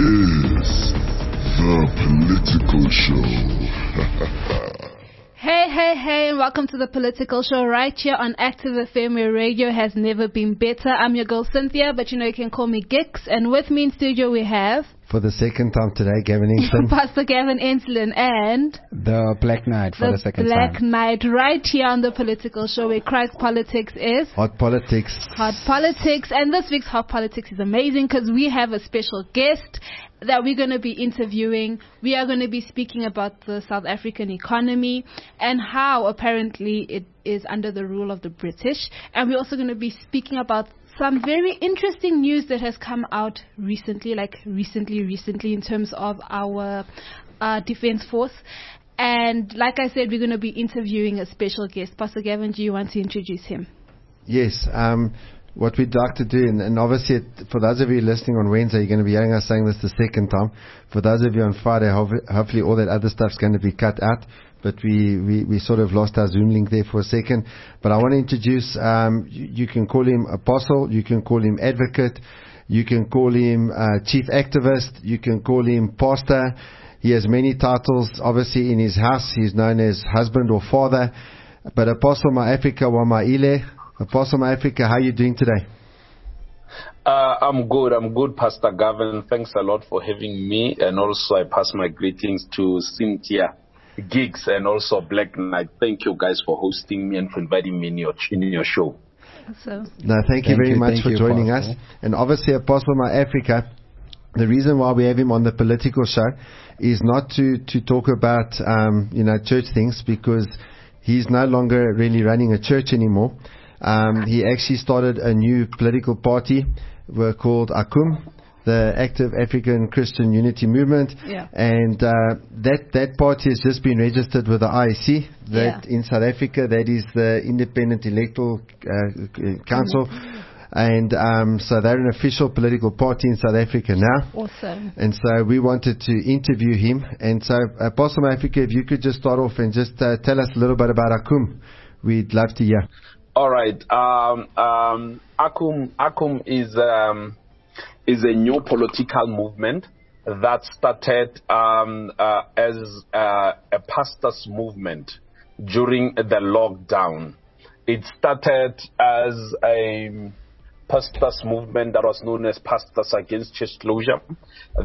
is the political show. Hey, hey, hey, and welcome to the Political Show right here on Active FM where radio has never been better. I'm your girl Cynthia, but you know you can call me Gix. And with me in studio we have... For the second time today, Gavin Enslin. Pastor Gavin Enslin and... The Black Knight for the, the second Black time. Black Knight right here on the Political Show where Christ Politics is... Hot Politics. Hot Politics. And this week's Hot Politics is amazing because we have a special guest that we're going to be interviewing. We are going to be speaking about the South African economy and how apparently it is under the rule of the British. And we're also going to be speaking about some very interesting news that has come out recently, like recently, recently, in terms of our uh, defense force. And like I said, we're going to be interviewing a special guest. Pastor Gavin, do you want to introduce him? Yes. Um, what we'd like to do, and, and, obviously for those of you listening on Wednesday, you're going to be hearing us saying this the second time. For those of you on Friday, hopefully all that other stuff's going to be cut out. But we, we, we sort of lost our Zoom link there for a second. But I want to introduce, um, you, you, can call him apostle, you can call him advocate, you can call him uh, chief activist, you can call him pastor. He has many titles. Obviously in his house, he's known as husband or father. But Apostle Maafrika Wamaile, Apostle Maafrika, how are you doing today? Uh, I'm good. I'm good, Pastor Gavin. Thanks a lot for having me. And also, I pass my greetings to Cynthia Gix and also Black Knight. Thank you guys for hosting me and for inviting me in your, in your show. So. No, thank you very you, much for joining you, us. And obviously, Apostle My Africa, the reason why we have him on the political show is not to, to talk about, um, you know, church things because he's no longer really running a church anymore. Um, he actually started a new political party were called ACUM, the Active African Christian Unity Movement. Yeah. And uh, that, that party has just been registered with the IEC. That yeah. in South Africa, that is the Independent Electoral uh, Council. Mm-hmm. And um, so they're an official political party in South Africa now. Awesome. And so we wanted to interview him. And so, Apostle Africa, if you could just start off and just uh, tell us a little bit about ACUM, we'd love to hear. All right. Um, um, ACUM, ACUM is um, is a new political movement that started um, uh, as uh, a pastors' movement during the lockdown. It started as a pastors' movement that was known as Pastors Against Church Closure.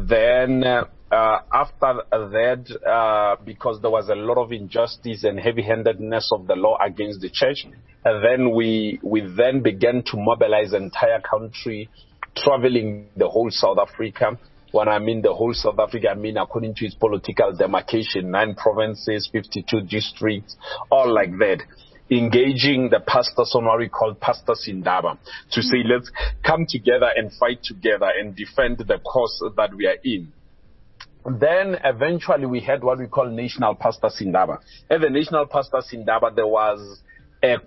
Then uh, uh, after that, uh, because there was a lot of injustice and heavy-handedness of the law against the church, and then we we then began to mobilize the entire country, traveling the whole South Africa. When I mean the whole South Africa, I mean according to its political demarcation, nine provinces, 52 districts, all like that engaging the pastors on what we call pastors indaba to say let's come together and fight together and defend the cause that we are in. Then eventually we had what we call National Pastors Indaba. At the National Pastors Indaba, there was a,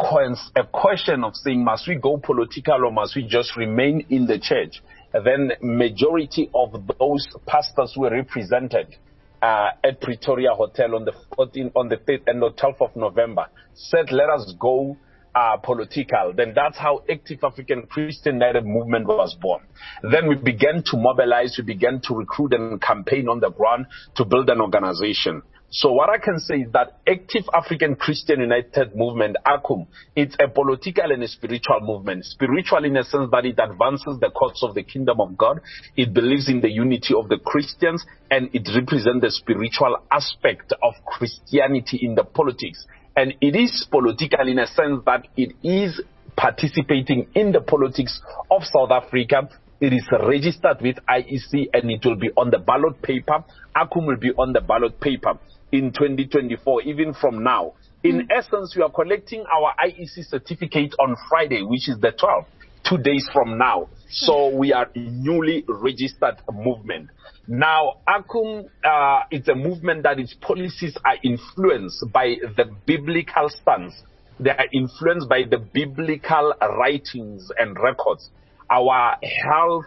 a question of saying, must we go political or must we just remain in the church? And then majority of those pastors who were represented uh, at Pretoria Hotel on the 14th, on the 3rd and the 12th of November said, let us go uh, political, then that's how Active African Christian United Movement was born. Then we began to mobilize, we began to recruit and campaign on the ground to build an organization. So what I can say is that Active African Christian United Movement, ACUM, it's a political and a spiritual movement. Spiritual in a sense that it advances the cause of the kingdom of God. It believes in the unity of the Christians and it represents the spiritual aspect of Christianity in the politics. And it is political in a sense that it is participating in the politics of South Africa. It is registered with IEC and it will be on the ballot paper. ACUM will be on the ballot paper in 2024, even from now. In mm. essence, we are collecting our IEC certificate on Friday, which is the 12th. two days from now. So we are a newly registered movement. Now, ACUM uh, is a movement that its policies are influenced by the biblical stance. They are influenced by the biblical writings and records. Our health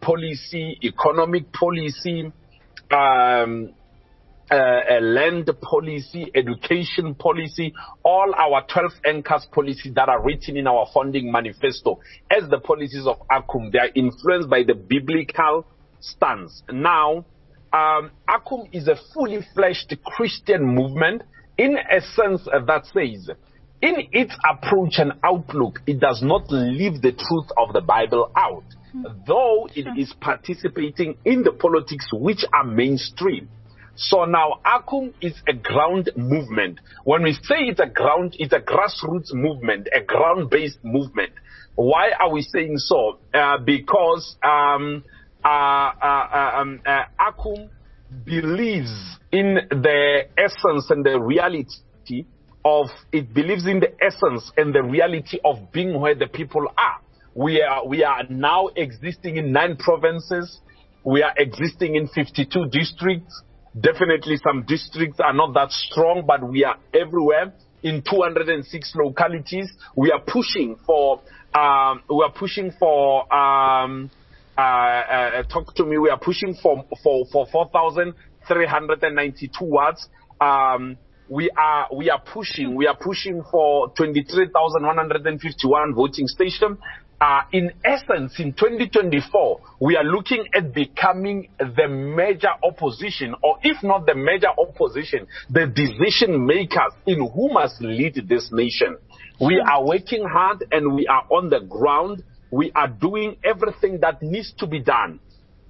policy, economic policy, um, uh, land policy, education policy, all our 12 anchors policies that are written in our funding manifesto as the policies of ACUM, they are influenced by the biblical stance. Now, um, ACUM is a fully fleshed Christian movement in a sense that says, in its approach and outlook, it does not leave the truth of the Bible out, though it is participating in the politics which are mainstream. So now ACUM is a ground movement. When we say it's a ground, it's a grassroots movement, a ground-based movement. Why are we saying so? Uh, because um, uh, uh, um, uh, believes in the essence and the reality of, it believes in the essence and the reality of being where the people are. We are, we are now existing in nine provinces. We are existing in 52 districts. Definitely some districts are not that strong, but we are everywhere in 206 localities. We are pushing for, um, we are pushing for, um, uh, uh, talk to me. We are pushing for for for 4,392 wards. Um, we are we are pushing we are pushing for 23,151 voting stations. Uh, in essence, in 2024, we are looking at becoming the major opposition, or if not the major opposition, the decision makers in who must lead this nation. We are working hard and we are on the ground we are doing everything that needs to be done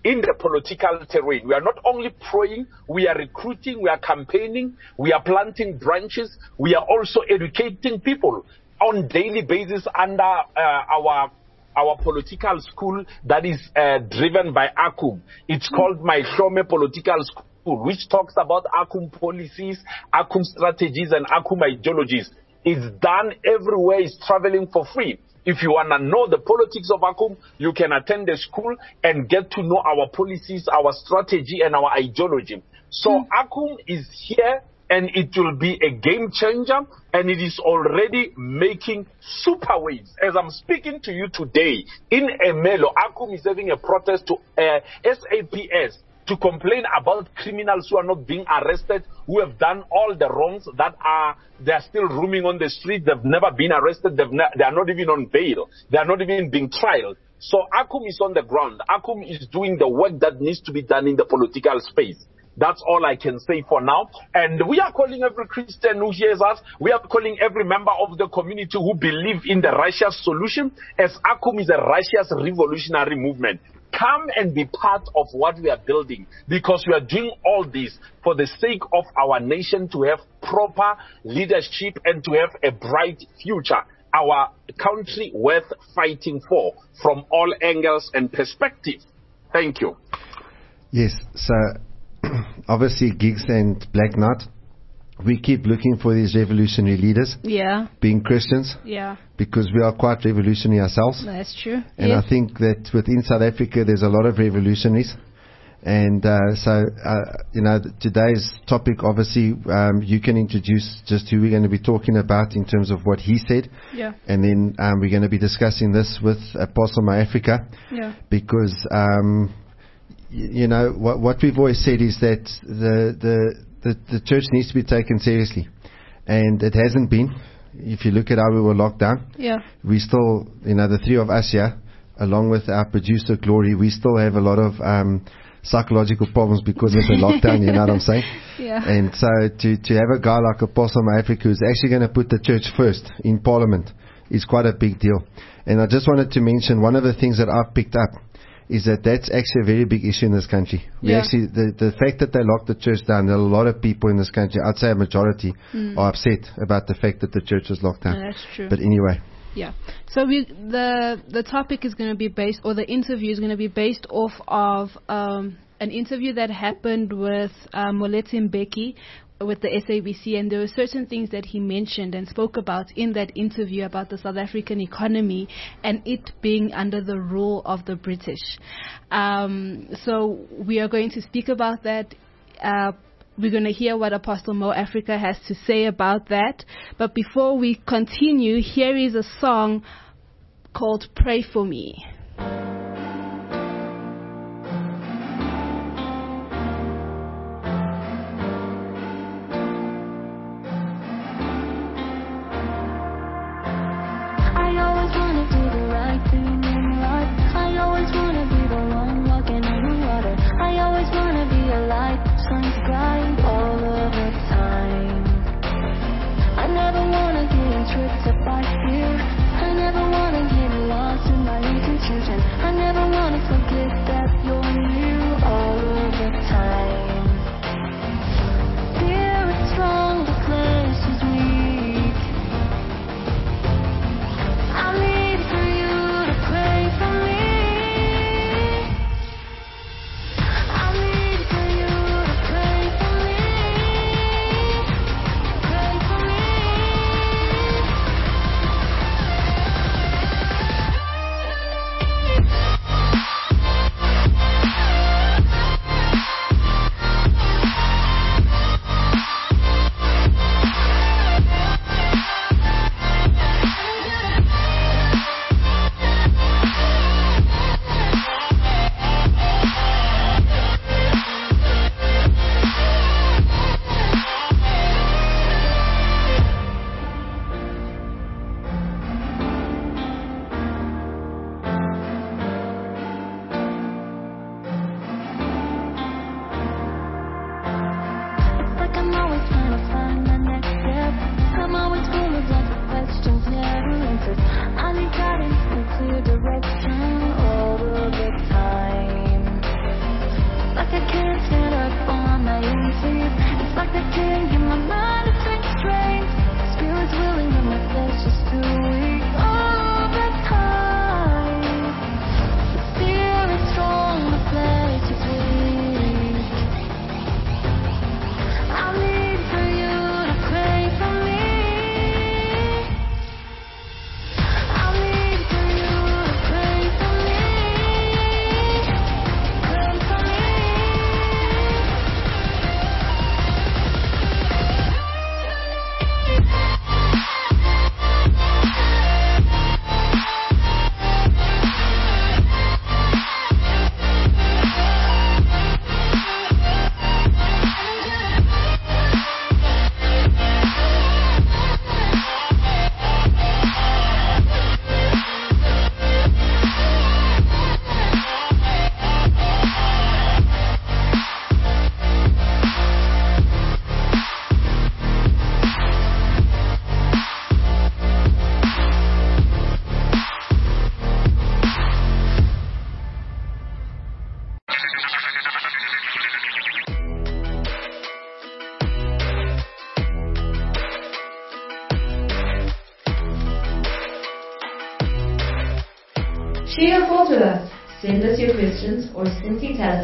in the political terrain. We are not only praying, we are recruiting, we are campaigning, we are planting branches, we are also educating people on daily basis under uh, our our political school that is uh, driven by ACUM. It's called My Shome Political School, which talks about ACUM policies, ACUM strategies, and ACUM ideologies. It's done everywhere, it's traveling for free. If you want to know the politics of ACUM, you can attend the school and get to know our policies, our strategy, and our ideology. So mm. ACUM is here and it will be a game changer and it is already making super waves. As I'm speaking to you today in Ermelo, ACUM is having a protest to uh, SAPS to complain about criminals who are not being arrested, who have done all the wrongs that are they are still roaming on the street. They've never been arrested. They are not even on bail. They are not even being tried. So ACUM is on the ground. ACUM is doing the work that needs to be done in the political space. That's all I can say for now. And we are calling every Christian who hears us, we are calling every member of the community who believe in the righteous solution, as ACUM is a righteous revolutionary movement come and be part of what we are building because we are doing all this for the sake of our nation to have proper leadership and to have a bright future. Our country worth fighting for from all angles and perspectives. Thank you. Yes, so obviously Gix and Black Knight we keep looking for these revolutionary leaders. Yeah. Being Christians. Yeah. Because we are quite revolutionary ourselves. That's true. And yes. I think that within South Africa there's a lot of revolutionaries. And uh, so, uh, you know, today's topic, obviously, um, you can introduce just who we're going to be talking about in terms of what he said. Yeah. And then um, we're going to be discussing this with Apostle My Africa. Yeah. Because, um, you know, what, what we've always said is that the, the, the, the church needs to be taken seriously. And it hasn't been. If you look at how we were locked down, Yeah. we still, you know, the three of us here, along with our producer Glory, we still have a lot of um, psychological problems because of the lockdown. You know what I'm saying? Yeah. And so to to have a guy like Apostle of Africa who's actually going to put the church first in Parliament is quite a big deal. And I just wanted to mention one of the things that I've picked up is that that's actually a very big issue in this country. We Yeah. actually the the fact that they locked the church down, there are a lot of people in this country, I'd say a majority, are upset about the fact that the church was locked down. Mm. Yeah, that's true. But anyway, Yeah. So we the the topic is going to be based, or the interview is going to be based off of um, an interview that happened with um, Moeletsi Mbeki with the SABC, and there were certain things that he mentioned and spoke about in that interview about the South African economy and it being under the rule of the British. Um, so we are going to speak about that. Uh, we're going to hear what Apostle Mo Africa has to say about that. But before we continue, here is a song called Pray for Me. tripped up, I feel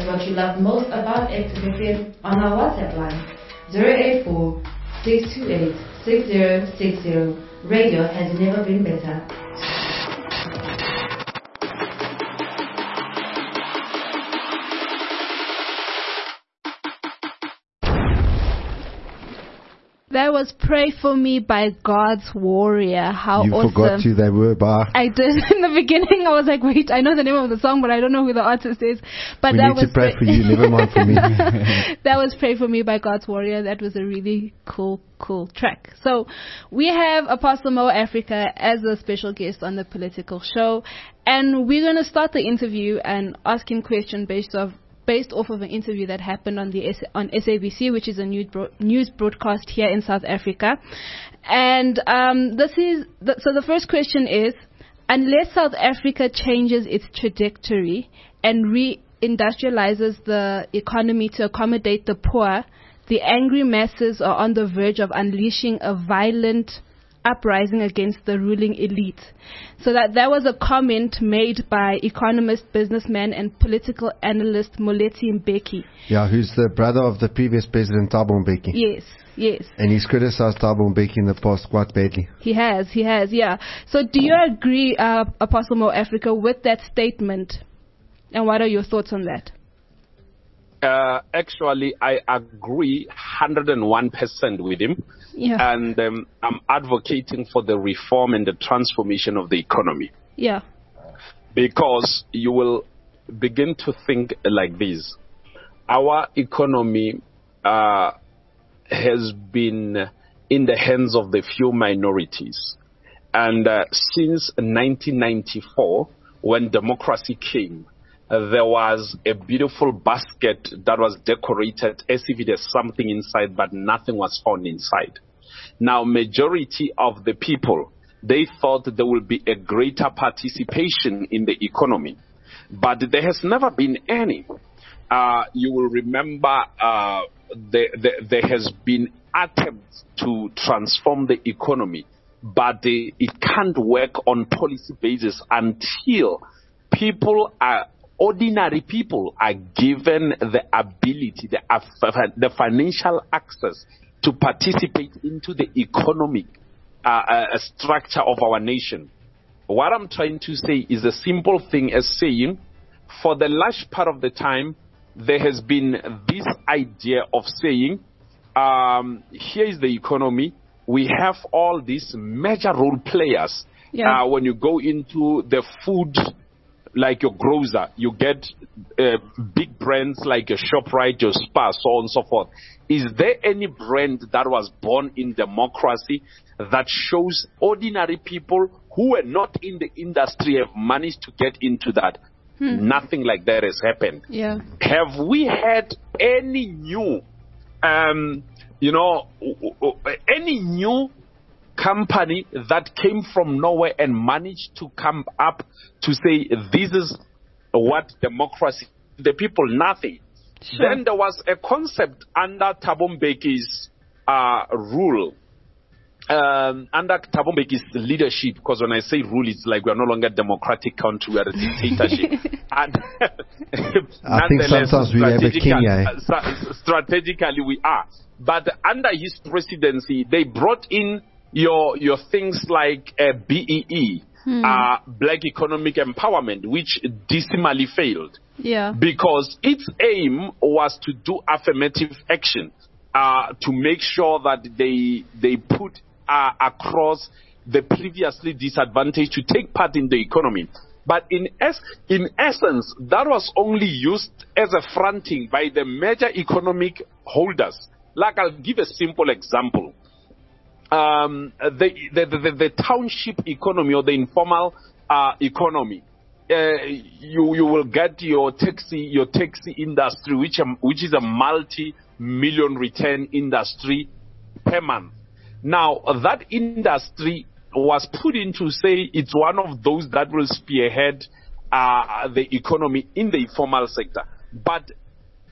what you love most about XFM on our WhatsApp line 084 628 6060. Radio has never been better. That was Pray For Me by God's Warrior. How you awesome. forgot who they were by. I did. In the beginning, I was like, wait, I know the name of the song, but I don't know who the artist is. But we that need was to pray for you, never mind for me. that was Pray For Me by God's Warrior. That was a really cool, cool track. So we have Apostle Mo Africa as a special guest on the political show. And we're going to start the interview and ask him questions based off based off of an interview that happened on the on SABC, which is a news, bro- news broadcast here in South Africa. And um, this is so. The first question is: Unless South Africa changes its trajectory and reindustrializes the economy to accommodate the poor, the angry masses are on the verge of unleashing a violent uprising against the ruling elite. So that that was a comment made by economist, businessman, and political analyst Moeletsi Mbeki. Yeah, who's the brother of the previous president Thabo Mbeki. Yes, yes. And he's criticized Thabo Mbeki in the past quite badly. He has, he has, yeah. So do you agree, uh, Apostle Mo Africa, with that statement? And what are your thoughts on that? Uh, actually, I agree 101% with him. Yeah. And um, I'm advocating for the reform and the transformation of the economy. Yeah. Because you will begin to think like this. Our economy uh, has been in the hands of the few minorities. And uh, since 1994, when democracy came, there was a beautiful basket that was decorated as if has something inside, but nothing was found inside. Now, majority of the people, they thought there will be a greater participation in the economy, but there has never been any. Uh, you will remember uh, there, there, has been attempts to transform the economy, but they, it can't work on policy basis until people are ordinary people are given the ability, the, the financial access to participate into the economic uh, uh, structure of our nation. What I'm trying to say is a simple thing as saying, for the large part of the time, there has been this idea of saying, um, here is the economy. We have all these major role players. Yeah. Uh, when you go into the food like your grocer, you get uh, big brands like your ShopRite, your Spar, so on and so forth. Is there any brand that was born in democracy that shows ordinary people who were not in the industry have managed to get into that? Hmm. Nothing like that has happened. Yeah. Have we had any new, um, you know, any new company that came from nowhere and managed to come up to say this is what democracy the people nothing Sure. then there was a concept under Thabo Mbeki's uh, rule um, under Thabo Mbeki's leadership, because when I say rule, it's like we are no longer a democratic country, we are a dictatorship. and I think sometimes we have a king, eh? strategically we are. But under his presidency, they brought in your your things like uh, BEE, Hmm. uh, Black Economic Empowerment, which dismally failed Yeah. because its aim was to do affirmative action uh, to make sure that they they put uh, across the previously disadvantaged to take part in the economy. But in es- in essence, that was only used as a fronting by the major economic holders. Like I'll give a simple example um, the, the, the, the township economy or the informal uh, economy. Uh, you you will get your taxi your taxi industry, which um, which is a multi-million return industry per month. Now that industry was put in to say it's one of those that will spearhead uh, the economy in the informal sector. But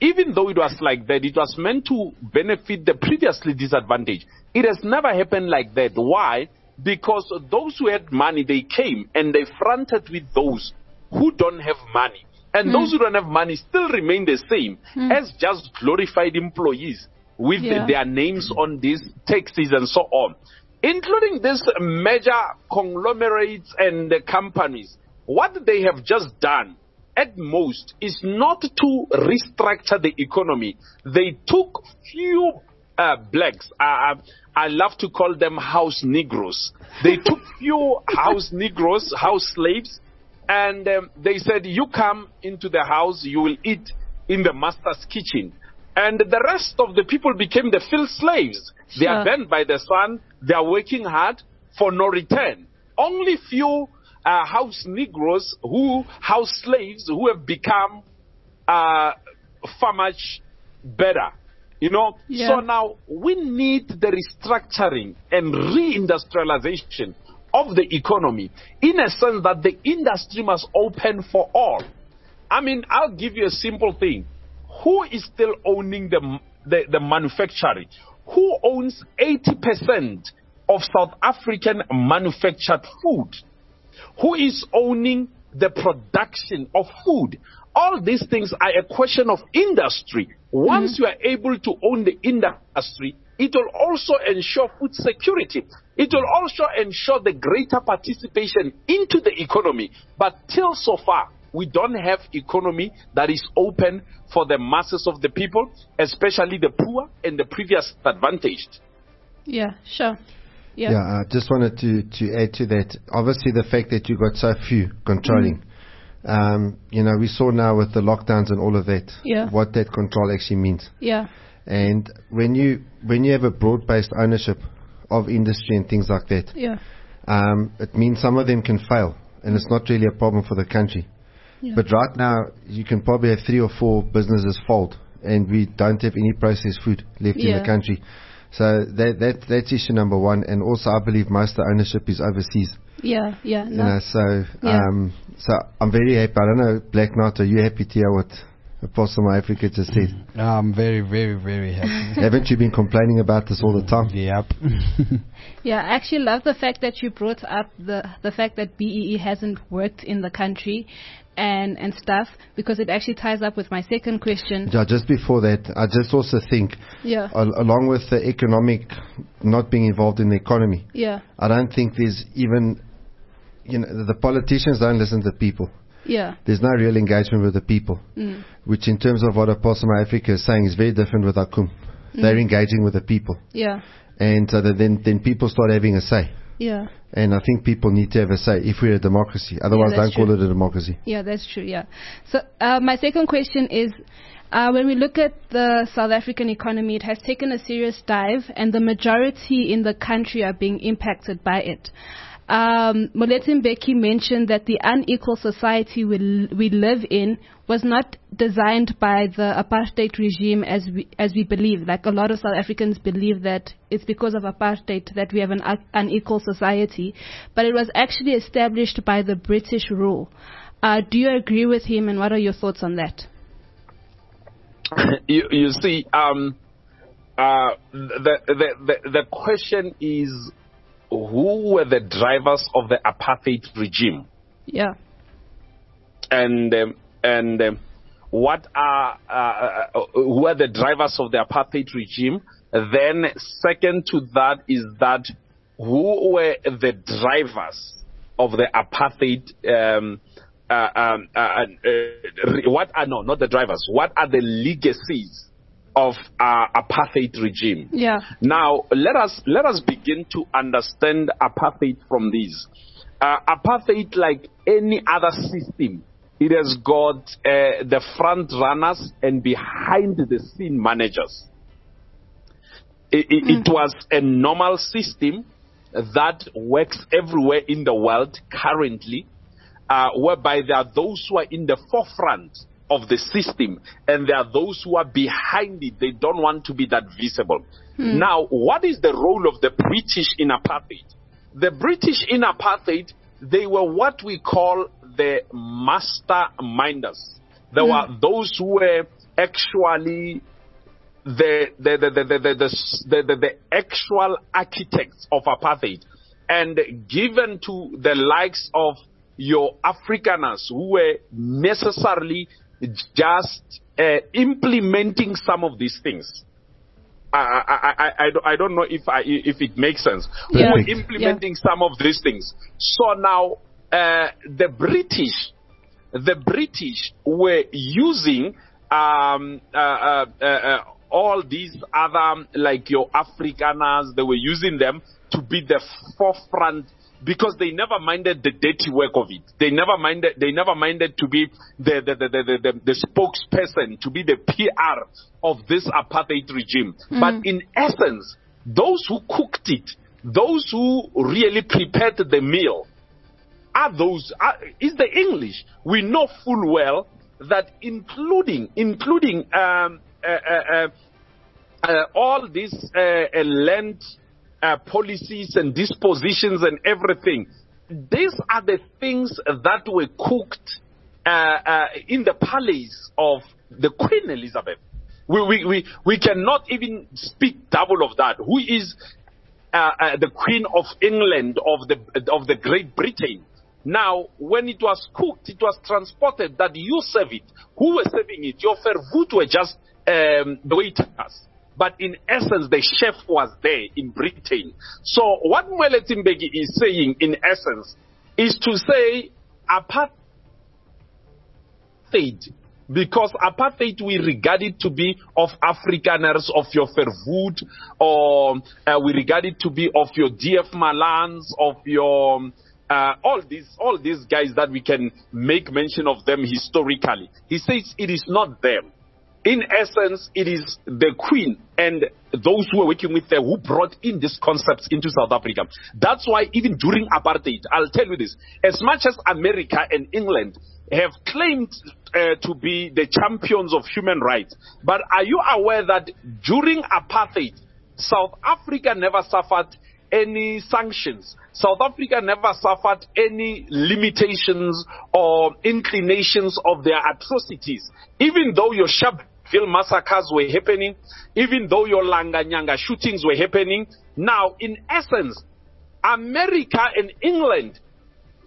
even though it was like that, it was meant to benefit the previously disadvantaged. It has never happened like that. Why? Because those who had money, they came and they fronted with those who don't have money. And Hmm. those who don't have money still remain the same as just glorified employees with Yeah. their names on these taxes and so on. Including these major conglomerates and the companies. What they have just done at most is not to restructure the economy. They took few uh, blacks. Uh, I love to call them house Negroes. They took few house Negroes, house slaves, and um, they said, "You come into the house, you will eat in the master's kitchen." And the rest of the people became the field slaves. They are Sure. burned by the sun. They are working hard for no return. Only few uh, house Negroes who house slaves who have become uh, far much better. You know, Yeah. so now we need the restructuring and reindustrialization of the economy in a sense that the industry must open for all. I mean, I'll give you a simple thing. Who is still owning the, the, the manufacturing? Who owns 80% of South African manufactured food? Who is owning the production of food? All these things are a question of industry. Once mm-hmm. you are able to own the industry, it will also ensure food security. It will also ensure the greater participation into the economy. But till so far, we don't have economy that is open for the masses of the people, especially the poor and the previous advantaged. Yeah, sure. Yeah. Yeah, I just wanted to, to add to that. Obviously, the fact that you got so few controlling. Um, you know, we saw now with the lockdowns and all of that, Yeah. what that control actually means. Yeah. And when you when you have a broad-based ownership of industry and things like that, Yeah. um, it means some of them can fail, and it's not really a problem for the country. Yeah. But right now, you can probably have three or four businesses fold, and we don't have any processed food left in the country. So that, that that's issue number one. And also, I believe most of the ownership is overseas. Yeah. Yeah. You No. know, so Yeah. um, so I'm very happy. I don't know, Black Knight, are you happy to hear what Apostle My Africa just said? I'm very, very, very happy. Haven't you been complaining about this all the time? Yep. Yeah, I actually love the fact that you brought up the the fact that BEE hasn't worked in the country and and stuff because it actually ties up with my second question. Yeah, just before that, I just also think, Yeah. al- along with the economic not being involved in the economy, Yeah. I don't think there's even, you know, the politicians don't listen to people. Yeah. There's no real engagement with the people, Mm. which in terms of what Apostle Africa is saying is very different with ACUM. They're Mm. engaging with the people. Yeah. And so then, then people start having a say. Yeah. And I think people need to have a say if we're a democracy. Otherwise, that's don't call it a democracy. Yeah, that's true. Yeah. So uh, my second question is, uh, when we look at the South African economy, it has taken a serious dive, and the majority in the country are being impacted by it. Um, Moeletsi Mbeki mentioned that the unequal society we, we live in was not designed by the apartheid regime as we, as we believe. Like a lot of South Africans believe that it's because of apartheid that we have an un- unequal society, but it was actually established by the British rule. Uh, do you agree with him, and what are your thoughts on that? you, you see, um, uh, the, the, the, the question is who were the drivers of the apartheid regime? Yeah. And, um, and um, what are, uh, uh, who are the drivers of the apartheid regime? Then, second to that is that who were the drivers of the apartheid um, uh, um, uh, uh, what are no not the drivers what are the legacies of uh, apartheid regime. Yeah. now let us let us begin to understand apartheid from this. Uh, apartheid like any other system it has got uh, the front runners and behind the scene managers. It, it, it was a normal system that works everywhere in the world currently, uh, whereby there are those who are in the forefront of the system and there are those who are behind it. They don't want to be that visible. Hmm. Now, what is the role of the British in apartheid? The British in apartheid, they were what we call the masterminders. There were hmm. those who were actually the the the the the the, the, the, actual architects of apartheid and given to the likes of your Afrikaners who were necessarily just uh, implementing some of these things. I, I, I, I, don't- know if I, if it makes sense. Who Yeah. were Yeah. implementing some of these things. So now uh, the British the British were using um, uh, uh, uh, uh, all these other, like your Afrikaners, they were using them to be the forefront because they never minded the dirty work of it. They never minded. They never minded to be the the the the, the, the, spokesperson, to be the PR of this apartheid regime. But in essence, those who cooked it, those who really prepared the meal, are those are, is the English. We know full well that including including um, uh, uh, uh, uh, all these uh, uh, land uh, policies and dispositions and everything. These are the things that were cooked uh, uh, in the palace of the Queen Elizabeth. We, we, we, we cannot even speak double of that. Who is uh, uh, the Queen of England of the of the Great Britain. Now, when it was cooked, it was transported that you serve it. Who were serving it? Your Verwoerd were just um, waiters. But in essence, the chef was there in Britain. So what Moeletsi Mbeki is saying, in essence, is to say apartheid because apartheid we regard it to be of Afrikaners, of your Verwoerd, or uh, we regard it to be of your DF Malans, of your uh, all these all these guys that we can make mention of them historically. He says it is not them. In essence, it is the Queen and those who were working with her who brought in these concepts into South Africa. That's why even during apartheid, I'll tell you this, as much as America and England have claimed uh, to be the champions of human rights, but are you aware that during apartheid, South Africa never suffered any sanctions. South Africa never suffered any limitations or inclinations of their atrocities. Even though your Sharpeville massacres were happening, even though your Langanyanga shootings were happening, now in essence, America and England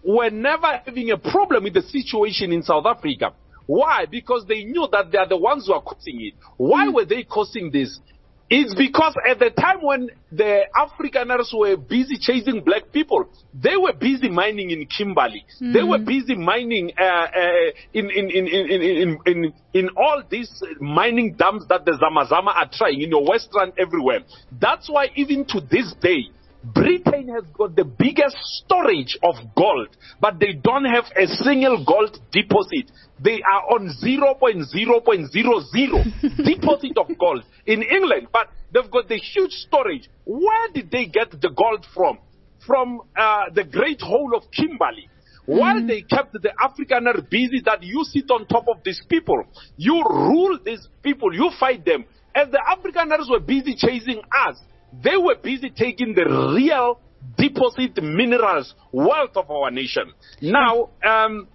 were never having a problem with the situation in South Africa. Why? Because they knew that they are the ones who are causing it. Why mm. were they causing this? It's because at the time when the Afrikaners were busy chasing black people, they were busy mining in Kimberley. Mm. They were busy mining uh, uh, in, in, in, in, in, in, in all these mining dams that the Zamazama are trying in your western everywhere. That's why even to this day, Britain has got the biggest storage of gold, but they don't have a single gold deposit. They are on 0.0.00 deposit of gold in England, but they've got the huge storage. Where did they get the gold from? From uh, the Great Hole of Kimberley. While Mm. they kept the Afrikaner busy that you sit on top of these people, you rule these people, you fight them. As the Afrikaners were busy chasing us, they were busy taking the real deposit minerals, wealth of our nation. Now, um,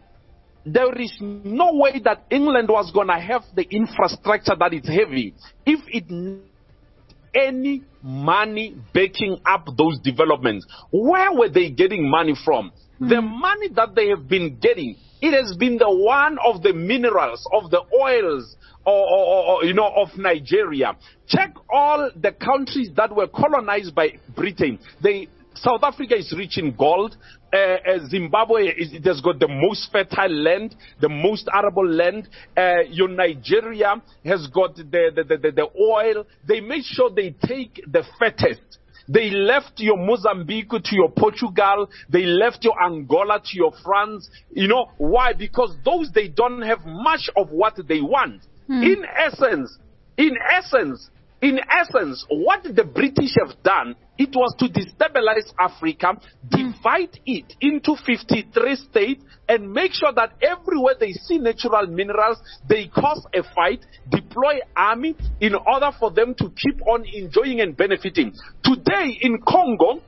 there is no way that England was going to have the infrastructure that is heavy if it any money backing up those developments. Where were they getting money from? The money that they have been getting, it has been the one of the minerals, of the oils, or, or, or- you know, of Nigeria. Check all the countries that were colonized by Britain. They South Africa is rich in gold. Uh, uh, Zimbabwe is, it has got the most fertile land, the most arable land. Uh, your Nigeria has got the, the, the, the, the oil. They make sure they take the fattest. They left your Mozambique to your Portugal. They left your Angola to your France. You know why? Because those they don't have much of what they want. In essence, in essence, in essence, what the British have done, it was to destabilize Africa, divide it into 53 states, and make sure that everywhere they see natural minerals, they cause a fight, deploy army in order for them to keep on enjoying and benefiting. Today in Congo,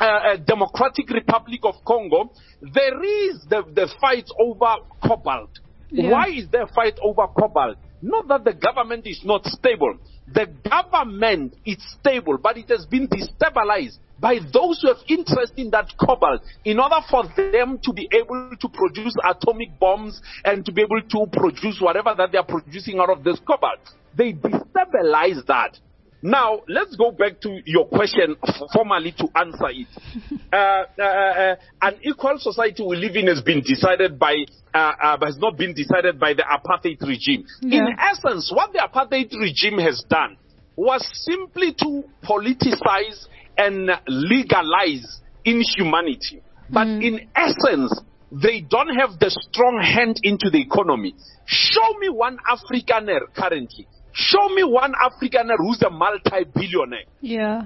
uh, uh, Democratic Republic of Congo, there is the, the fight over cobalt. Yeah. Why is there a fight over cobalt? Not that the government is not stable. The government is stable, but it has been destabilized by those who have interest in that cobalt in order for them to be able to produce atomic bombs and to be able to produce whatever that they are producing out of this cobalt. They destabilize that. Now, let's go back to your question formally to answer it. uh, uh, uh, an equal society we live in has been decided by, uh, uh, has not been decided by the apartheid regime. In essence, what the apartheid regime has done was simply to politicize and legalize inhumanity. But in essence, they don't have the strong hand into the economy. Show me one Afrikaner currently. Show me one Afrikaner who's a multi-billionaire. Yeah.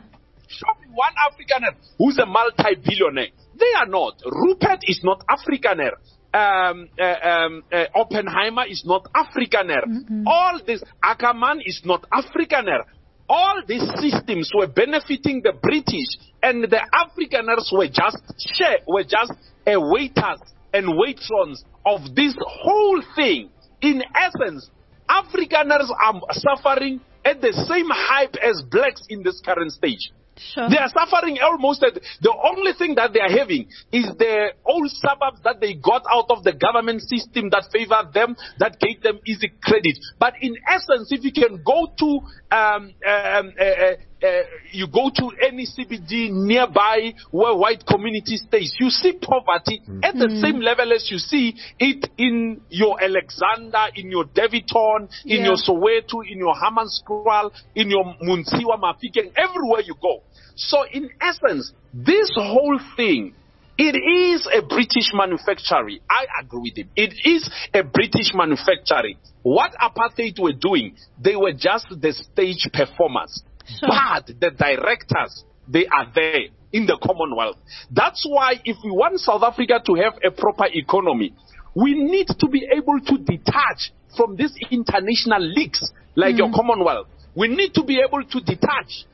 Show me one Afrikaner who's a multi-billionaire. They are not. Rupert is not Afrikaner. Um, uh, um, uh, Oppenheimer is not Afrikaner. All this, Ackerman is not Afrikaner. All these systems were benefiting the British, and the Afrikaners were just share, were just uh, waiters and waitrons of this whole thing. In essence, Afrikaners are suffering at the same hype as blacks in this current stage. Sure. They are suffering almost. At, the only thing that they are having is the old suburbs that they got out of the government system that favored them, that gave them easy credit. But in essence, if you can go to um, um, uh, uh, you go to any CBD nearby where white community stays, you see poverty at the Mm. same level as you see it in your Alexander, in your Daveyton, in Yeah. your Soweto, in your Hammanskraal, in your Montshiwa Mafikeng, everywhere you go. So in essence, this whole thing, it is a British manufacturing. I agree with him. It is a British manufacturing. What apartheid were doing, they were just the stage performers. Sure. But the directors, they are there in the Commonwealth. That's why if we want South Africa to have a proper economy, we need to be able to detach from these international leaks like your mm. Commonwealth. We need to be able to detach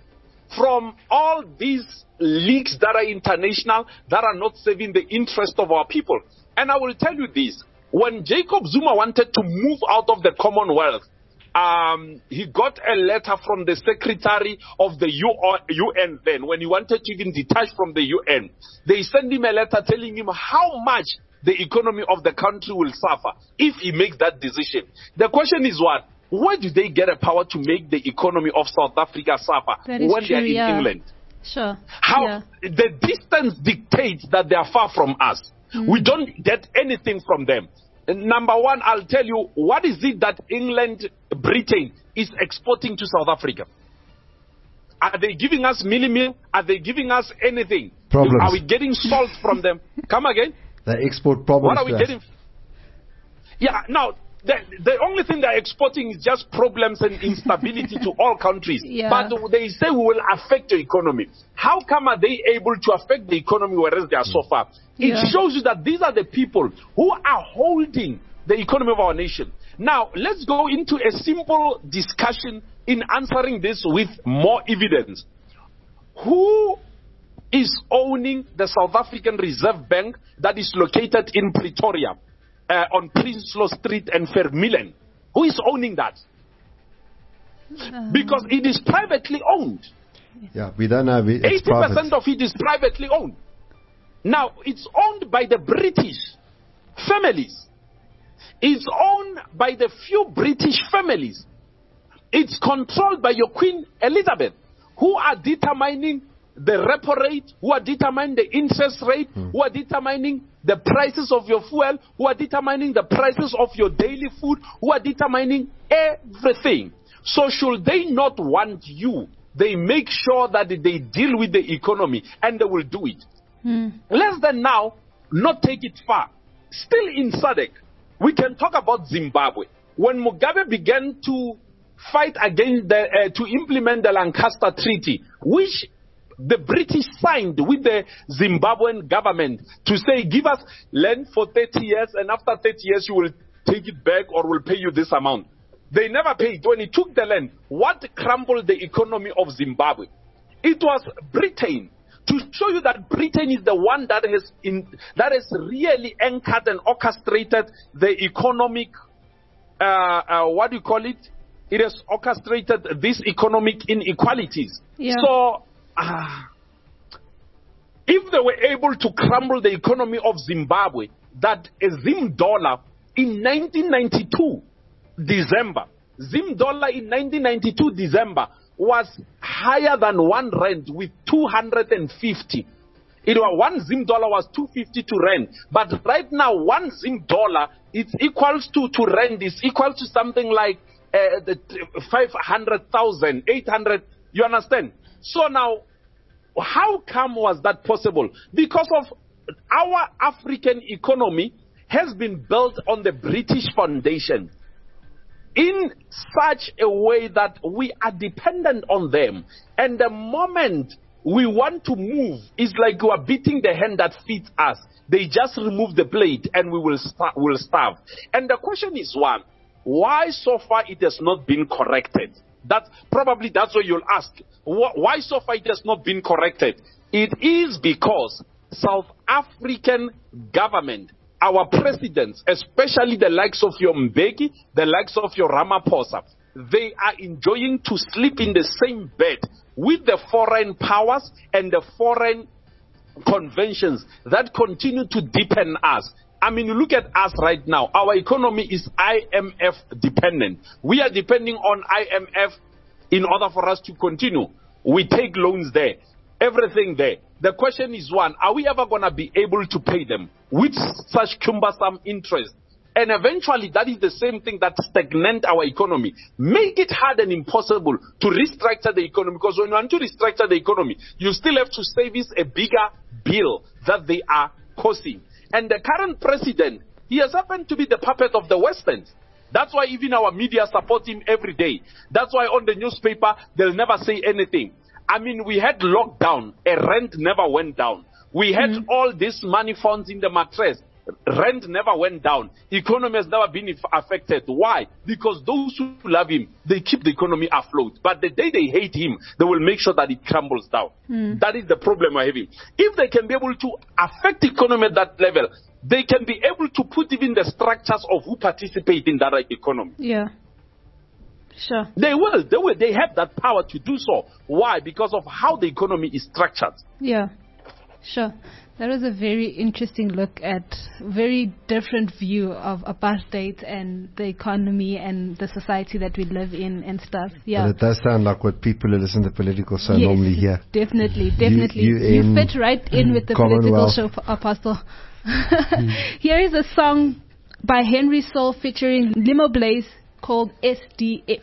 from all these leaks that are international that are not serving the interest of our people. And I will tell you this when Jacob Zuma wanted to move out of the Commonwealth, um, he got a letter from the secretary of the UN then when he wanted to even detach from the UN. They sent him a letter telling him how much the economy of the country will suffer if he makes that decision. The question is what? Where do they get a power to make the economy of South Africa suffer when they are in yeah. England? Sure. How Yeah. the distance dictates that they are far from us. We don't get anything from them. Number one, I'll tell you what is it that England, Britain is exporting to South Africa? Are they giving us mealie meal? Are they giving us anything? Problems. Are we getting salt from them? Come again? They export problems What are we getting? Yeah, now the, the only thing they're exporting is just problems and instability to all countries. Yeah. But they say we will affect the economy. How come are they able to affect the economy whereas they are so mm. far? It Yeah. shows you that these are the people who are holding the economy of our nation. Now, let's go into a simple discussion in answering this with more evidence. Who is owning the South African Reserve Bank that is located in Pretoria uh, on Prinsloo Street and Vermeulen? Who is owning that? Because it is privately owned. Yeah, we don't it's Eighty private. percent of it is privately owned. Now it's owned by the British families. It's owned by the few British families. It's controlled by your Queen Elizabeth, who are determining the repo rate, who are determining the interest rate, who are determining the prices of your fuel, who are determining the prices of your daily food, who are determining everything. So should they not want you, they make sure that they deal with the economy and they will do it. Less than now, not take it far. Still in SADC, we can talk about Zimbabwe. When Mugabe began to fight against the, uh, to implement the Lancaster Treaty, which the British signed with the Zimbabwean government to say, give us land for 30 years, and after 30 years, you will take it back or we'll pay you this amount. They never paid. When he took the land, what crumbled the economy of Zimbabwe? It was Britain. To show you that Britain is the one that has in, that has really anchored and orchestrated the economic, uh, uh, what do you call it? It has orchestrated these economic inequalities. Yeah. So, ah, if they were able to crumble the economy of Zimbabwe, that a Zim dollar in 1992 December, Zim dollar in 1992 December was higher than one rand with 250. It was one Zim dollar was 250 to rand, but right now one Zim dollar it's equals to to rand is equal to something like uh, the 500,000, 800. You understand? So now how come was that possible? Because of our African economy has been built on the British foundation in such a way that we are dependent on them. And the moment we want to move, it's like we are beating the hand that feeds us. They just remove the plate and we will, sta- will starve. And the question is one, why so far it has not been corrected? That probably that's what you'll ask. Why so far it has not been corrected? It is because South African government, our presidents, especially the likes of your Mbeki, the likes of your Ramaphosa, they are enjoying to sleep in the same bed with the foreign powers and the foreign conventions that continue to deepen us. I mean, you look at us right now. Our economy is IMF dependent. We are depending on IMF in order for us to continue. We take loans there, everything there. The question is one, are we ever going to be able to pay them with such cumbersome interest? And eventually, that is the same thing that stagnate our economy. Make it hard and impossible to restructure the economy because when you want to restructure the economy, you still have to service a bigger bill that they are causing. And the current president, he has happened to be the puppet of the Westerns. That's why even our media support him every day. That's why on the newspaper, they'll never say anything. I mean, we had lockdown, a rent never went down. We had mm-hmm. all these money funds in the mattress. Rent never went down. Economy has never been affected. Why? Because those who love him, they keep the economy afloat. But the day they hate him, they will make sure that it crumbles down. Mm. That is the problem we're having. If they can be able to affect the economy at that level, they can be able to put even the structures of who participate in that economy. Yeah. Sure. They will. They will. They have that power to do so. Why? Because of how the economy is structured. Yeah. Sure. That was a very interesting look at very different view of apartheid and the economy and the society that we live in and stuff. Yeah. But it does sound like what people who listen to political show yes, normally hear. Definitely, definitely. U- you fit right in with the political show, Apostle. Here is a song by Henry Soul featuring Limo Blaze called SDF.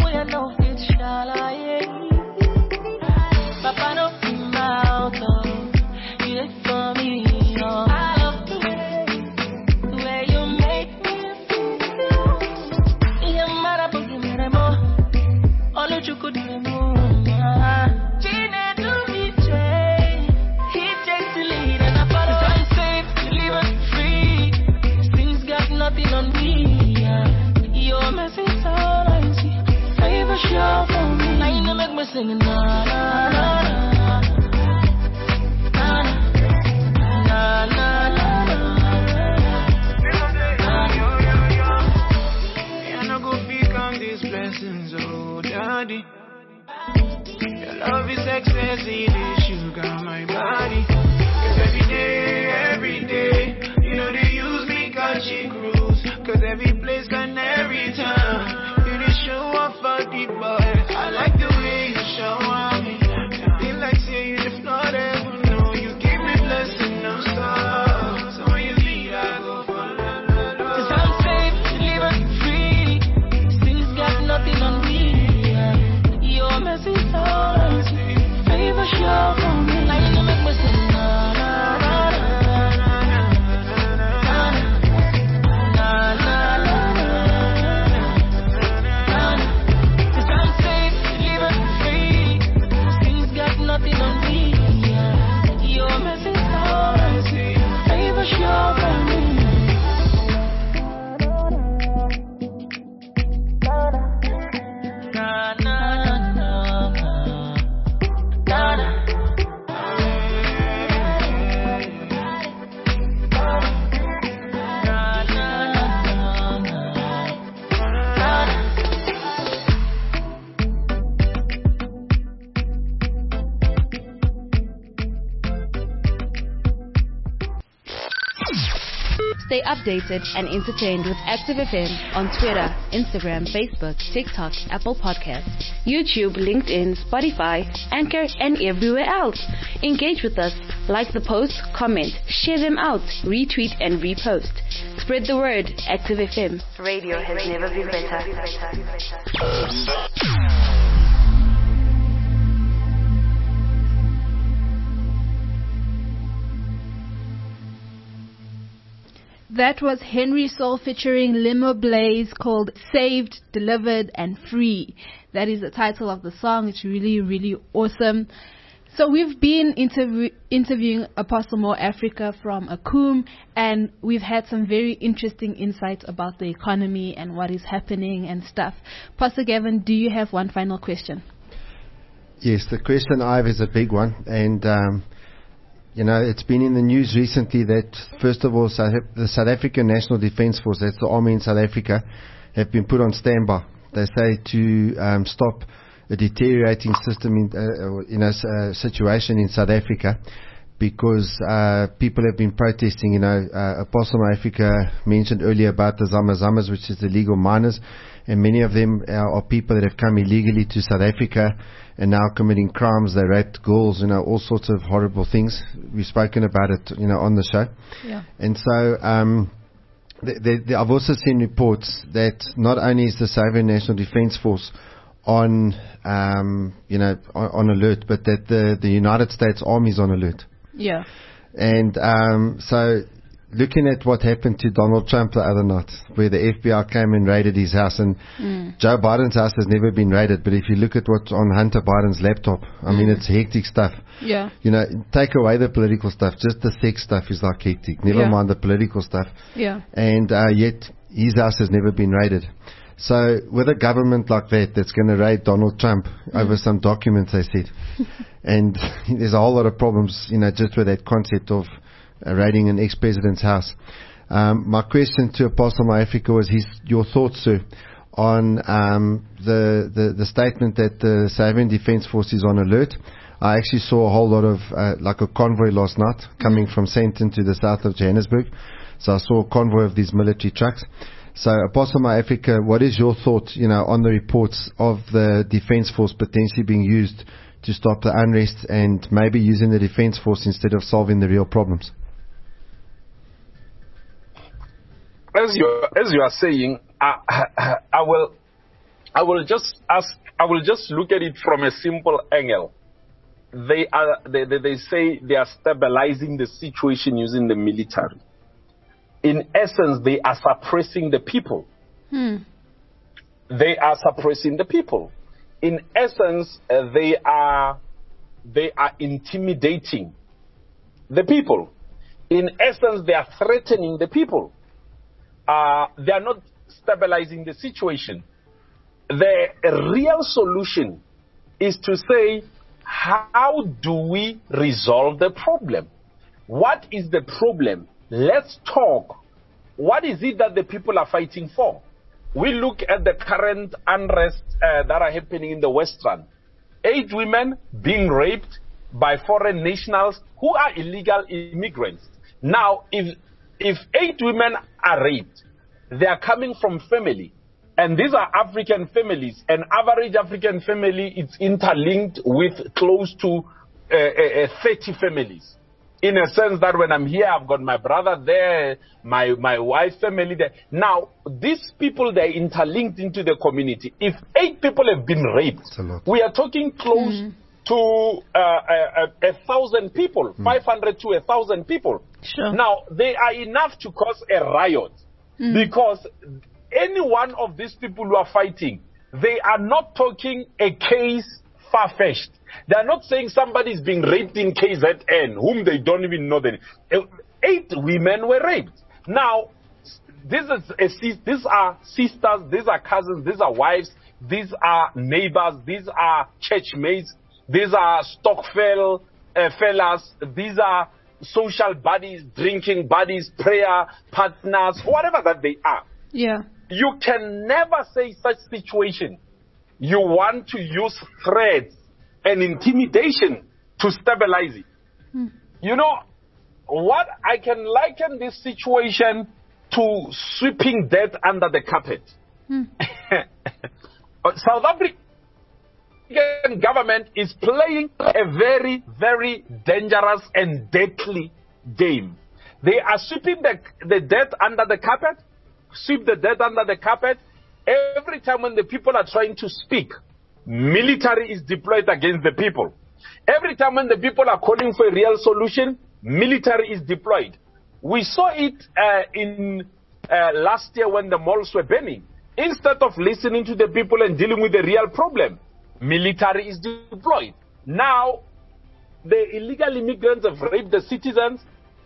you know updated and entertained with Active FM on Twitter, Instagram, Facebook, TikTok, Apple Podcasts, YouTube, LinkedIn, Spotify, Anchor, and everywhere else. Engage with us, like the post, comment, share them out, retweet, and repost. Spread the word. Active FM. Radio has never been better. That was Henry Soul featuring Limo Blaze called Saved, Delivered and Free. That is the title of the song. It's really, really awesome. So we've been interview- interviewing Apostle More Africa from ACUM, and we've had some very interesting insights about the economy and what is happening and stuff. Pastor Gavin, do you have one final question? Yes, the question I have is a big one, and um, you know it's been in the news recently that first of all, the South African National Defence Force, that's the army in South Africa, have been put on standby. They say to um, stop a deteriorating system in uh, you know uh, situation in South Africa because uh, people have been protesting. You know, uh, Apostle Africa mentioned earlier about the Zamazamas, which is the illegal miners, and many of them are, are people that have come illegally to South Africa and now committing crimes. They raped girls, you know, all sorts of horrible things. We've spoken about it, you know, on the show. Yeah. And so, um, I've also seen reports that not only is the South African National Defence Force on, um, you know, on, on, alert, but that the, the United States Army is on alert. Yeah. And um, so looking at what happened to Donald Trump the other night, where the FBI came and raided his house, and mm. Joe Biden's house has never been raided, but if you look at what's on Hunter Biden's laptop, I mm. mean, it's hectic stuff. Yeah. You know, take away the political stuff, just the sex stuff is like hectic. Never Yeah. mind the political stuff. Yeah. And uh, yet, his house has never been raided. So, with a government like that that's going to raid Donald Trump over some documents, they said, and there's a whole lot of problems, you know, just with that concept of uh, raiding an ex-president's house. Um, my question to Apostle My Africa was his, your thoughts, sir, on um, the, the the statement that the Savannah Defence Force is on alert. I actually saw a whole lot of uh, like a convoy last night coming from Sandton to the south of Johannesburg. So I saw a convoy of these military trucks. So Apostle Africa, what is your thought, you know, on the reports of the Defence Force potentially being used to stop the unrest and maybe using the Defence Force instead of solving the real problems? as you as you are saying, I, I, I will I will just ask I will just look at it from a simple angle. They are they, they, they say they are stabilizing the situation using the military. In essence, they are suppressing the people. Hmm. They are suppressing the people. In essence, uh, they are they are intimidating the people. In essence, they are threatening the people uh, they are not stabilizing the situation. The real solution is to say, how do we resolve the problem? What is the problem? Let's talk. What is it that the people are fighting for? We look at the current unrest uh, that are happening in the Western. Eight women being raped by foreign nationals who are illegal immigrants. Now, if if eight women are raped, they are coming from family. And these are African families. An average African family is interlinked with close to uh, uh, uh, 30 families. In a sense that when I'm here, I've got my brother there, my, my wife's family there. Now, these people, they're interlinked into the community. If eight people have been raped, we are talking close hmm. to uh, a, a, a thousand people, 500 to a thousand people. Sure. Now, they are enough to cause a riot hmm. because any one of these people who are fighting, they are not talking a case far fetched. They are not saying somebody is being raped in KZN, whom they don't even know. The, eight women were raped. Now, this is a, these are sisters, these are cousins, these are wives, these are neighbors, these are churchmates, these are stokvel uh, fellas, these are social buddies, drinking buddies, prayer partners, whatever that they are. Yeah. You can never say such situation. You want to use threats and intimidation to stabilize it. Hmm. You know, what I can liken this situation to sweeping death under the carpet. Hmm. Uh, South African government is playing a very, very dangerous and deadly game. They are sweeping the, the death under the carpet, sweep the death under the carpet. Every time when the people are trying to speak, military is deployed against the people. Every time when the people are calling for a real solution, military is deployed. We saw it uh, in uh, last year when the malls were burning. Instead of listening to the people and dealing with the real problem, military is deployed. Now, the illegal immigrants have raped the citizens,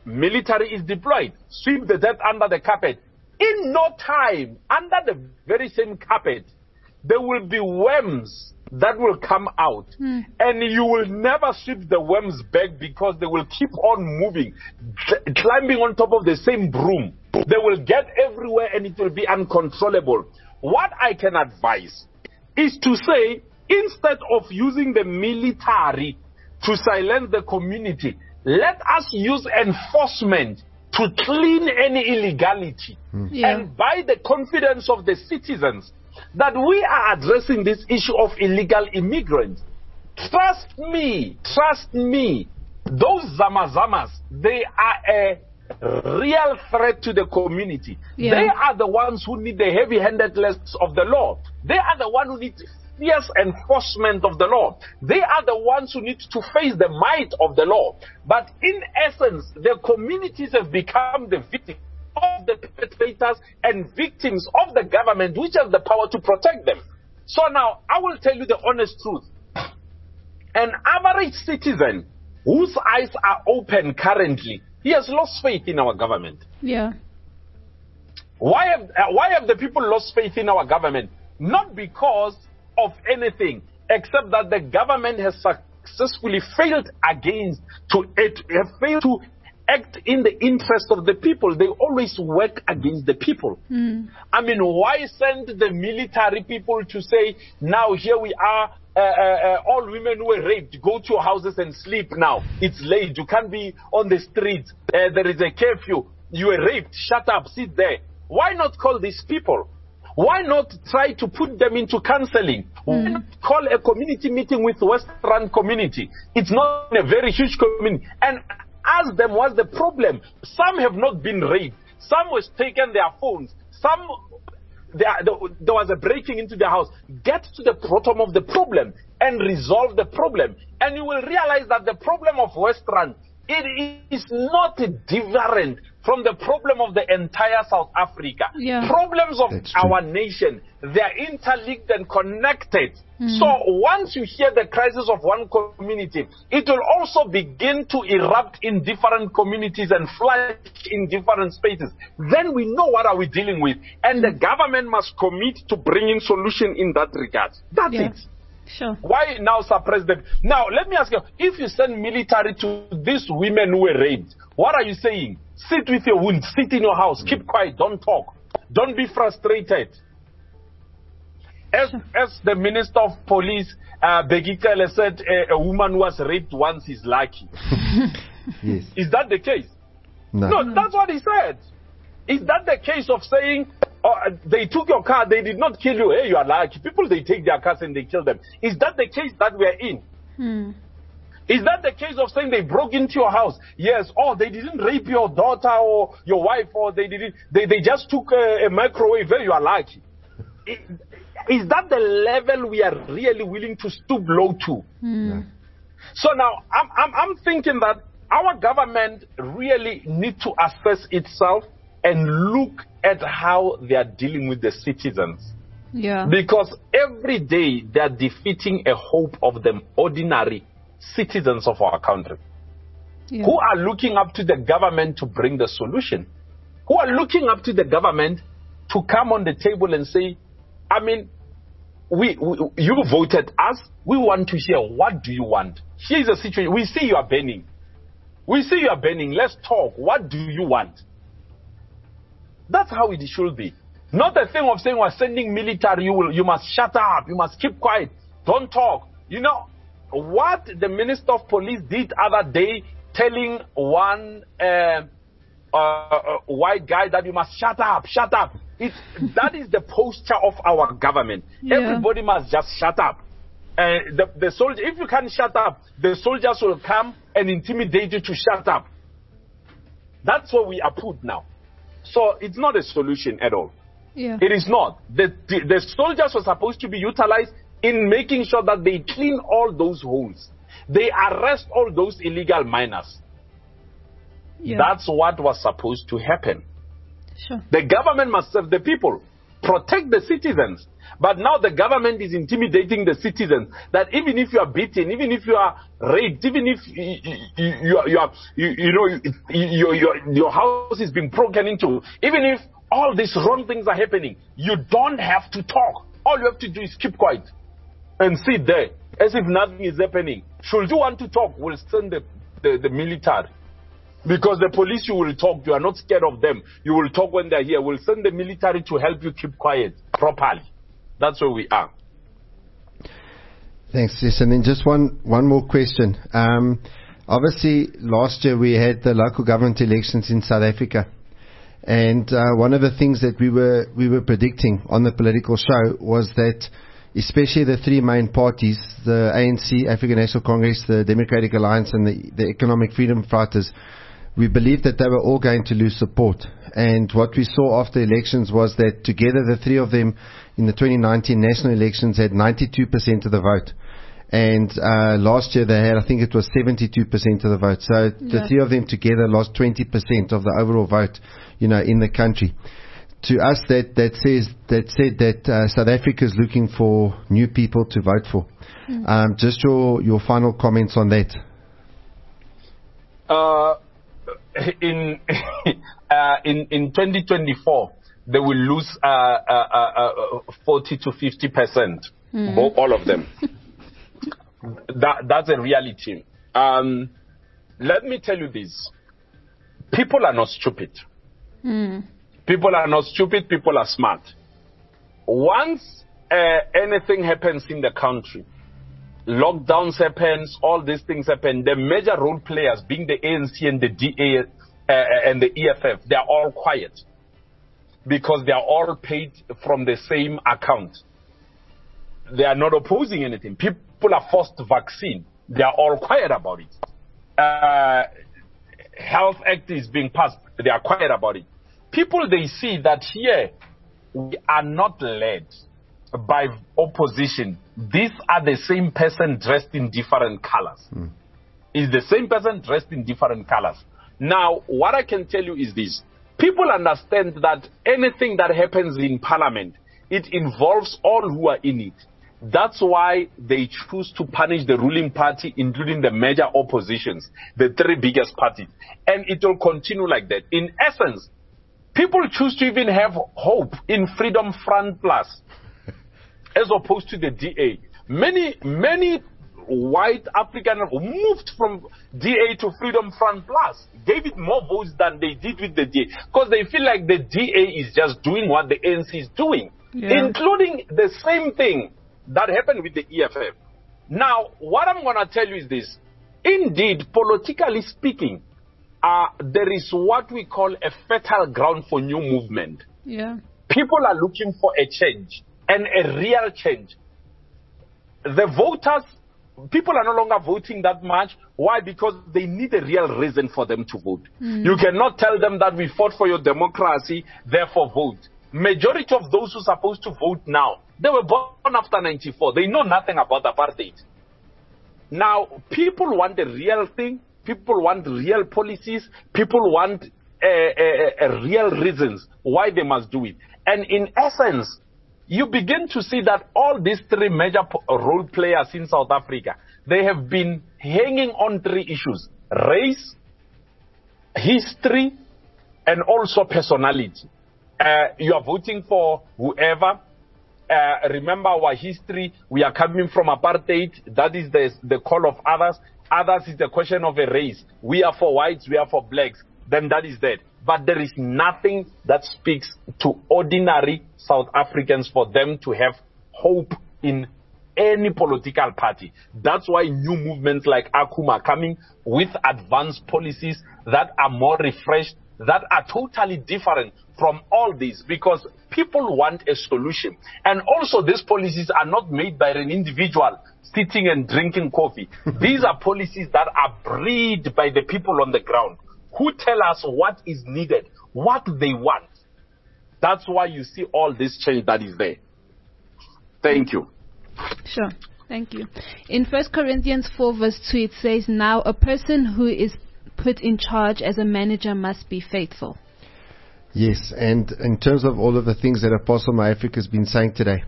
military is deployed, sweep the death under the carpet. In no time, under the very same carpet, there will be worms that will come out, hmm. and you will never sweep the worms back because they will keep on moving, climbing on top of the same broom. They will get everywhere and it will be uncontrollable. What I can advise is to say, instead of using the military to silence the community, let us use enforcement to clean any illegality hmm. Yeah. and by the confidence of the citizens that we are addressing this issue of illegal immigrants. Trust me, trust me, those zamazamas, they are a real threat to the community. Yeah. They are the ones who need the heavy handedness of the law. They are the ones who need fierce enforcement of the law. They are the ones who need to face the might of the law. But in essence, the communities have become the victims of the perpetrators and victims of the government, which has the power to protect them. So now, I will tell you the honest truth. An average citizen whose eyes are open currently, he has lost faith in our government. Yeah. Why have, uh, why have the people lost faith in our government? Not because of anything, except that the government has successfully failed against to it, have failed to act in the interest of the people. They always work against the people. I mean, why send the military people to say, now here we are, uh, uh, uh, all women who were raped, go to your houses and sleep now. It's late. You can't be on the streets. Uh, there is a curfew. You were raped. Shut up. Sit there. Why not call these people? Why not try to put them into counseling? Why hmm. not call a community meeting with Western community? It's not a very huge community. And ask them what's the problem. Some have not been raped. Some was taken their phones. Some there, there, there was a breaking into the house. Get to the bottom of the problem and resolve the problem. And you will realize that the problem of Western, it is not different from the problem of the entire South Africa. Yeah. Problems of That's true. our nation, they are interlinked and connected. Mm-hmm. So once you hear the crisis of one community, it will also begin to erupt in different communities and flash in different spaces. Then we know what are we dealing with, and the mm. government must commit to bringing solution in that regard. That's Yeah. it. Sure. Why now suppress them? Now, let me ask you, if you send military to these women who were raped, what are you saying? Sit with your wounds, sit in your house, keep quiet, don't talk, don't be frustrated. As, as the Minister of Police, uh, Bheki Cele said, a, a woman who was raped once is lucky. Yes. Is that the case? No. No, that's what he said. Is that the case of saying oh, uh, they took your car, they did not kill you? Hey, you are lucky. People they take their cars and they kill them. Is that the case that we are in? Hmm. Is that the case of saying they broke into your house? Yes. Oh, they didn't rape your daughter or your wife, or they didn't. They they just took a, a microwave. Hey, you are lucky. I- Is that the level we are really willing to stoop low to? So now I'm, I'm, I'm thinking that our government really need to assess itself and look at how they are dealing with the citizens. Yeah. Because every day they are defeating a hope of the ordinary citizens of our country Yeah. who are looking up to the government to bring the solution, who are looking up to the government to come on the table and say, I mean, we, we you voted us. We want to hear what do you want. Here's a situation. We see you are burning. We see you are burning. Let's talk. What do you want? That's how it should be. Not a thing of saying we're sending military. You will, you must shut up. You must keep quiet. Don't talk. You know what the minister of police did other day, telling one uh, uh, uh, white guy that you must shut up, shut up. It's, that is the posture of our government. Yeah. Everybody must just shut up. Uh, the, the soldier, if you can't shut up, the soldiers will come and intimidate you to shut up. That's where we are put now. So it's not a solution at all. Yeah. It is not. The, the, the soldiers were supposed to be utilized in making sure that they clean all those holes. They arrest all those illegal miners. Yeah. That's what was supposed to happen. Sure. The government must serve the people. Protect the citizens. But now the government is intimidating the citizens that even if you are beaten, even if you are raped, even if you, you, are, you, you, know you, your, your house is being broken into, even if all these wrong things are happening, you don't have to talk. All you have to do is keep quiet and sit there as if nothing is happening. Should you want to talk, we'll send the, the, the military. Because the police you will talk, you are not scared of them. You will talk when they're here. We'll send the military to help you keep quiet properly. That's where we are. Thanks, Sis. And then just one, one more question. Um, obviously, last year we had the local government elections in South Africa. And uh, one of the things that we were, we were predicting on the political show was that especially the three main parties, the ANC, African National Congress, the Democratic Alliance, and the, the Economic Freedom Fighters, we believed that they were all going to lose support. And what we saw after elections was that together the three of them in the 2019 national elections had 92% of the vote. And uh, last year they had, I think it was 72% of the vote. So yeah. the three of them together lost 20% of the overall vote, you know, in the country. To us, that, that says that said that uh, South Africa is looking for new people to vote for. Mm. Um, just your your final comments on that. Uh, in uh, in in 2024 they will lose uh, uh, 40 to 50 percent, mm. all of them. that that's a reality. Um, let me tell you this: people are not stupid. Mm. People are not stupid. People are smart. Once anything happens in the country, lockdowns happens, all these things happen. The major role players, being the ANC and the DA uh, and the EFF, they are all quiet because they are all paid from the same account. They are not opposing anything. People are forced to vaccine. They are all quiet about it. Uh, Health Act is being passed. They are quiet about it. People, they see that here we are not led by opposition, these are the same person dressed in different colors. Mm. Is the same person dressed in different colors. Now, what I can tell you is this. People understand that anything that happens in parliament, it involves all who are in it. That's why they choose to punish the ruling party, including the major oppositions, the three biggest parties. And it will continue like that. In essence, people choose to even have hope in Freedom Front Plus as opposed to the DA. Many, many white African moved from DA to Freedom Front Plus, gave it more votes than they did with the DA, because they feel like the DA is just doing what the ANC is doing, yeah. including the same thing that happened with the EFF. Now, what I'm going to tell you is this. Indeed, politically speaking, uh, there is what we call a fertile ground for new movement. Yeah. People are looking for a change and a real change. The voters, people are no longer voting that much. Why? Because they need a real reason for them to vote. Mm. You cannot tell them that we fought for your democracy, therefore vote. Majority of those who are supposed to vote now, they were born after 94. They know nothing about apartheid. Now, people want a real thing. People want real policies. People want uh, uh, uh, real reasons why they must do it. And in essence, you begin to see that all these three major role players in South Africa, they have been hanging on three issues race, history, and also personality. Uh, you are voting for whoever. Uh, remember our history. We are coming from apartheid. That is the, the call of others. Others is the question of a race. We are for whites, we are for blacks. Then that is that but there is nothing that speaks to ordinary South Africans for them to have hope in any political party. That's why new movements like ACUM are coming with advanced policies that are more refreshed, that are totally different from all this because people want a solution. And also these policies are not made by an individual sitting and drinking coffee. These are policies that are bred by the people on the ground who tell us what is needed, what they want. That's why you see all this change that is there. Thank you. Sure. Thank you. In 1 Corinthians 4, verse 2, it says, Now a person who is put in charge as a manager must be faithful. Yes, and in terms of all of the things that Apostle My Africa has been saying today,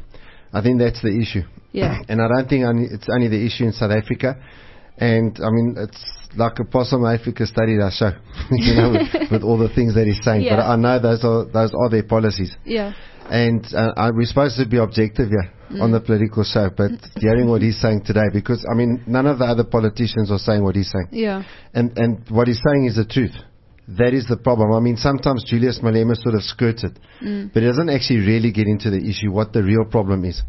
I think that's the issue. Yeah. And I don't think it's only the issue in South Africa. And I mean, it's like a My Africa studied our show, you know, with, with all the things that he's saying. But I know those are those are their policies. Yeah. And uh, I, we're supposed to be objective here Mm. on the political show, but hearing what he's saying today, because I mean, none of the other politicians are saying what he's saying. Yeah. And and what he's saying is the truth. That is the problem. I mean, sometimes Julius Malema sort of skirts it, Mm. but he doesn't actually really get into the issue, what the real problem is.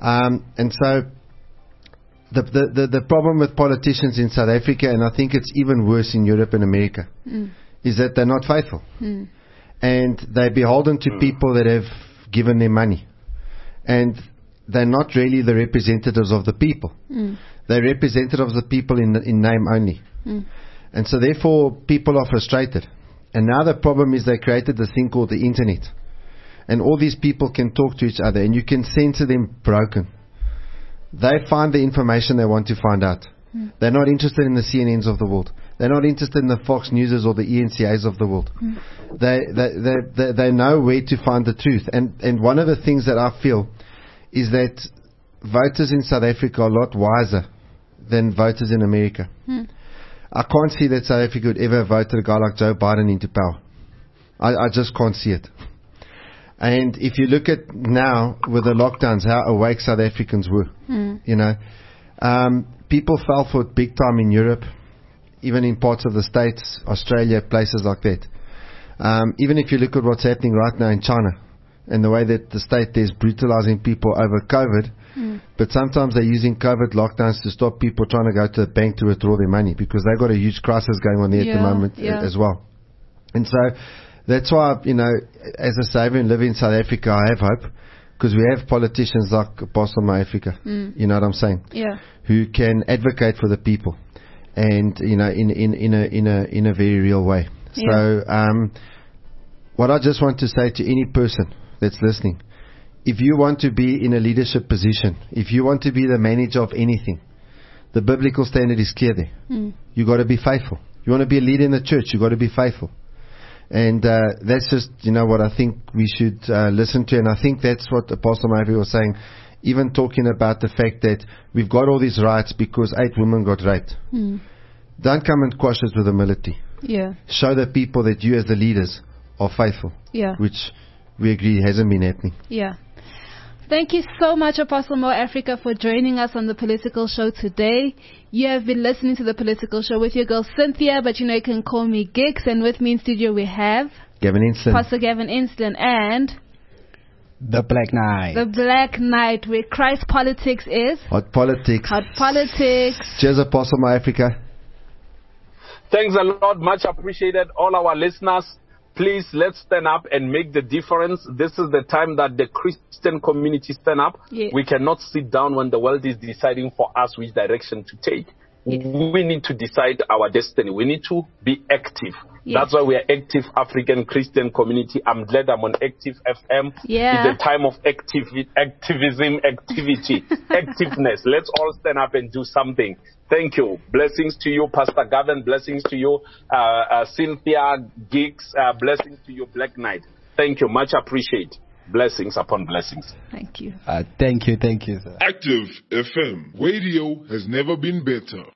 Um, and so, the, the, the, the problem with politicians in South Africa, and I think it's even worse in Europe and America, Mm. is that they're not faithful. Mm. And they're beholden to people that have given them money. And they're not really the representatives of the people. Mm. They're representatives of the people in, in name only. Mm. And so therefore people are frustrated. And now the problem is they created this thing called the internet. And all these people can talk to each other and you can censor them broken. They find the information they want to find out. Mm. They're not interested in the CNNs of the world. They're not interested in the Fox Newses or the ENCAs of the world. Mm. They, they, they, they, they know where to find the truth. And, and one of the things that I feel is that voters in South Africa are a lot wiser than voters in America. Mm. I can't see that South Africa would ever vote a guy like Joe Biden into power. I, I just can't see it. And if you look at now with the lockdowns, how awake South Africans were, Mm. you know, um, people fell for it big time in Europe, even in parts of the States, Australia, places like that. Um, even if you look at what's happening right now in China and the way that the state is brutalizing people over COVID, Mm. but sometimes they're using COVID lockdowns to stop people trying to go to the bank to withdraw their money because they've got a huge crisis going on there at the moment yeah. as well. And so that's why, you know, as a Savior and living in South Africa, I have hope because we have politicians like Apostle My Africa. Mm. You know what I'm saying? Yeah. Who can advocate for the people and, you know, in, in, in, a, in, a, in a very real way. So, um, what I just want to say to any person that's listening, if you want to be in a leadership position, if you want to be the manager of anything, the biblical standard is clear there. Mm. You got to be faithful. You want to be a leader in the church, you've got to be faithful. And uh, that's just, you know, what I think we should uh, listen to. And I think that's what Apostle Murphy was saying, even talking about the fact that we've got all these rights because eight women got raped. Mm. Don't come and quash us with humility. Yeah. Show the people that you, as the leaders, are faithful, Yeah. which we agree hasn't been happening. Yeah. Thank you so much, Apostle Mo Africa, for joining us on the Political Show today. You have been listening to the Political Show with your girl Cynthia, but you know you can call me Gix, and with me in studio we have Gavin Inston. Pastor Gavin Inston and The Black Knight. the Black Knight, where Christ politics is Hot politics. hot politics. Cheers, Apostle My Africa. Thanks a lot. Much appreciated. All our listeners, please let's stand up and make the difference. This is the time that the Christian community stand up. Yeah. We cannot sit down when the world is deciding for us which direction to take. We need to decide our destiny. We need to be active. Yes. That's why we are active African Christian community. I'm glad I'm on Active FM. Yeah. It's a time of active, activism, activity, activeness. Let's all stand up and do something. Thank you. Blessings to you, Pastor Gavin. Blessings to you, uh, uh, Cynthia Gix. Uh, blessings to you, Black Knight. Thank you. Much appreciate. Blessings upon blessings. Thank you. Uh, thank you, thank you, sir. Active FM. Radio has never been better.